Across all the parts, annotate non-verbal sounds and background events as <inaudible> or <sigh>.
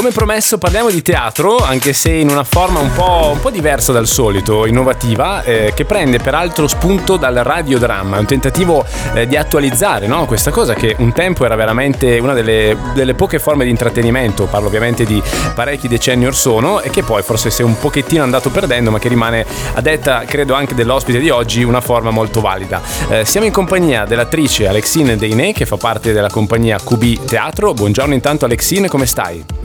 Come promesso parliamo di teatro, anche se in una forma un po', un po diversa dal solito, innovativa, eh, che prende peraltro spunto dal radiodramma, un tentativo eh, di attualizzare no? questa cosa che un tempo era veramente una delle, delle, poche forme di intrattenimento, parlo ovviamente di parecchi decenni or sono, e che poi forse si è un pochettino andato perdendo, ma che rimane a detta, credo anche dell'ospite di oggi, una forma molto valida. Eh, siamo in compagnia dell'attrice Alexine Deinè, che fa parte della compagnia QB Teatro. Buongiorno intanto Alexine, come stai?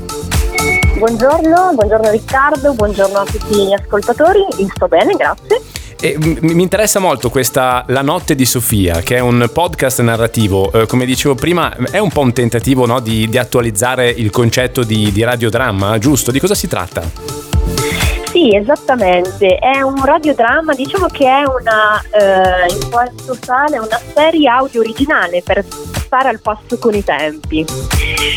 Buongiorno, buongiorno Riccardo, buongiorno a tutti gli ascoltatori, sto bene, grazie. E mi interessa molto questa La notte di Sofia, che è un podcast narrativo. Eh, come dicevo prima, è un po' un tentativo no, di, di, attualizzare il concetto di, di radiodramma, giusto? Di cosa si tratta? Sì, esattamente, è un radiodramma, diciamo che è una, eh, in quanto tale, una serie audio originale per stare al passo con i tempi.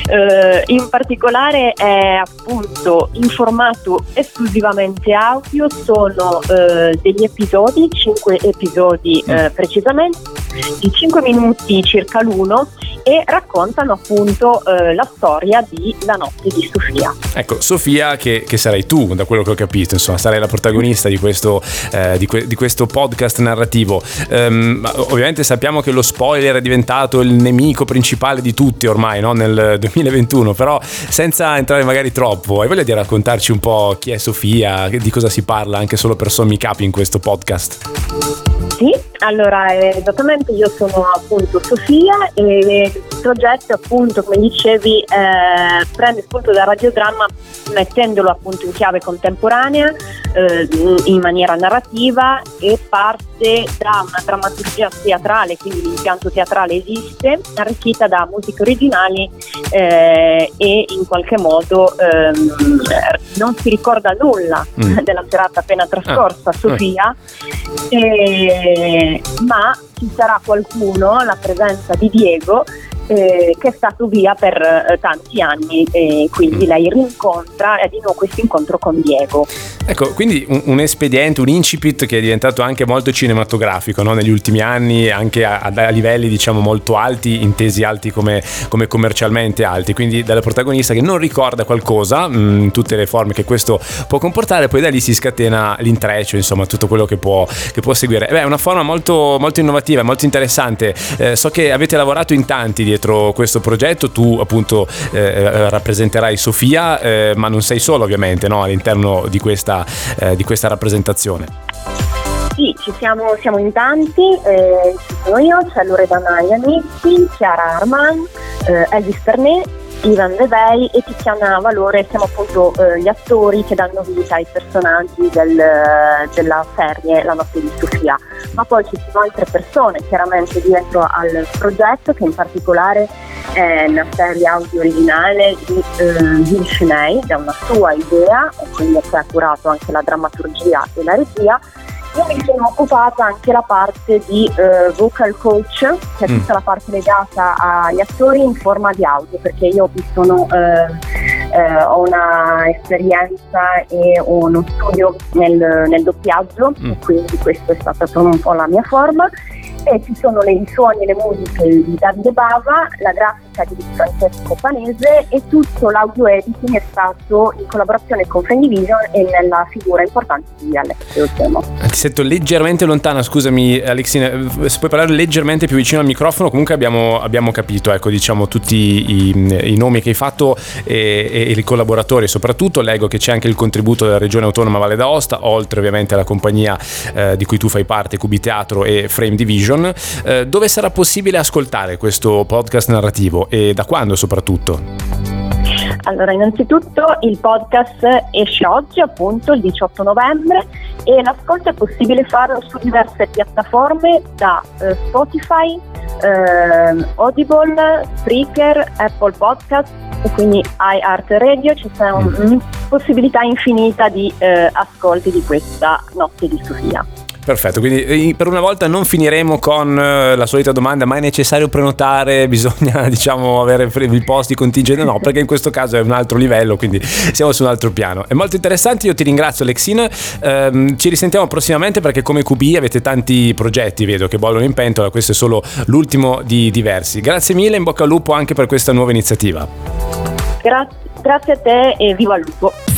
Eh, in particolare è appunto in formato esclusivamente audio, sono eh, degli episodi, 5 episodi eh, precisamente, di 5 minuti circa l'uno e raccontano appunto eh, la storia di La notte di Sofia. Ecco, Sofia che, che, sarai tu, da quello che ho capito, insomma, sarai la protagonista di questo, eh, di que- di questo podcast narrativo. Um, ovviamente sappiamo che lo spoiler è diventato il nemico principale di tutti ormai no? nel 2021, però senza entrare magari troppo, hai voglia di raccontarci un po' chi è Sofia, di cosa si parla anche solo per sommi capi in questo podcast? Sì, allora esattamente io sono appunto Sofia e il progetto appunto come dicevi eh, prende spunto dal radiodramma mettendolo appunto in chiave contemporanea eh, in maniera narrativa e parte da una drammaturgia teatrale, quindi l'impianto teatrale esiste, arricchita da musiche originali eh, e in qualche modo ehm, non si ricorda nulla mm. <laughs> della serata appena trascorsa, ah. Sofia. Eh, ma ci sarà qualcuno, la presenza di Diego, eh, che è stato via per eh, tanti anni e quindi mm. lei rincontra di nuovo questo incontro con Diego. Ecco, quindi un, un, espediente, un incipit che è diventato anche molto cinematografico no? negli ultimi anni, anche a, a, livelli diciamo molto alti, intesi alti come, come, commercialmente alti, quindi dalla protagonista che non ricorda qualcosa, mh, mm, tutte le forme che questo può comportare, poi da lì si scatena l'intreccio, insomma tutto quello che può, che può seguire. Beh, è una forma molto, molto innovativa, molto interessante, eh, so che avete lavorato in tanti dietro questo progetto. Tu appunto eh, rappresenterai Sofia, eh, ma non sei solo ovviamente no? all'interno di questa, eh, di questa rappresentazione. Sì, ci siamo, siamo in tanti, eh, ci sono io, c'è Loredana Iannitti, Chiara Arman, eh, Elvis Pernet Ivan Levei e Tiziana Valore siamo appunto eh, gli attori che danno vita ai personaggi del, della serie La notte di Sofia, ma poi ci sono altre persone chiaramente dietro al progetto che in particolare è una serie audio originale di eh, Gil Scinei, da una sua idea, e quindi che ha curato anche la drammaturgia e la regia io mi sono occupata anche la parte di eh, vocal coach, che è mm. tutta la parte legata agli attori in forma di audio, perché io sono, eh, eh, ho una esperienza e uno studio nel, nel doppiaggio, mm. quindi questa è stata un po' la mia forma e ci sono le, i suoni e le musiche di Davide Bava, la grafica di Francesco Panese e tutto l'audio editing è stato in collaborazione con Friendivision e nella figura importante di Alessio Temo. Ti sento leggermente lontana, scusami Alexina, se puoi parlare leggermente più vicino al microfono, comunque abbiamo, abbiamo capito ecco, diciamo, tutti i, i, nomi che hai fatto e, e, i collaboratori, soprattutto. Leggo che c'è anche il contributo della Regione Autonoma Valle d'Aosta, oltre ovviamente alla compagnia eh, di cui tu fai parte, Cubi Teatro e Frame Division Station, eh, dove sarà possibile ascoltare questo podcast narrativo e da quando soprattutto? Allora, innanzitutto il podcast esce oggi, appunto, il 18 novembre, e l'ascolto è possibile farlo su diverse piattaforme da eh, Spotify, eh, Audible, Spreaker, Apple Podcast e quindi iHeart Radio. Ci sono mm. possibilità infinita di eh, ascolti di questa notte di Sofia. Perfetto, quindi per una volta non finiremo con la solita domanda, ma è necessario prenotare, <laughs> bisogna diciamo avere i posti contingenti? No, perché in questo caso è un altro livello, quindi siamo su un altro piano. È molto interessante, io ti ringrazio Alexina, ehm, ci risentiamo prossimamente perché come QB avete tanti progetti, vedo che bollono in pentola, questo è solo l'ultimo di diversi. Grazie mille, in bocca al lupo anche per questa nuova iniziativa. Grazie, grazie a te e viva il lupo!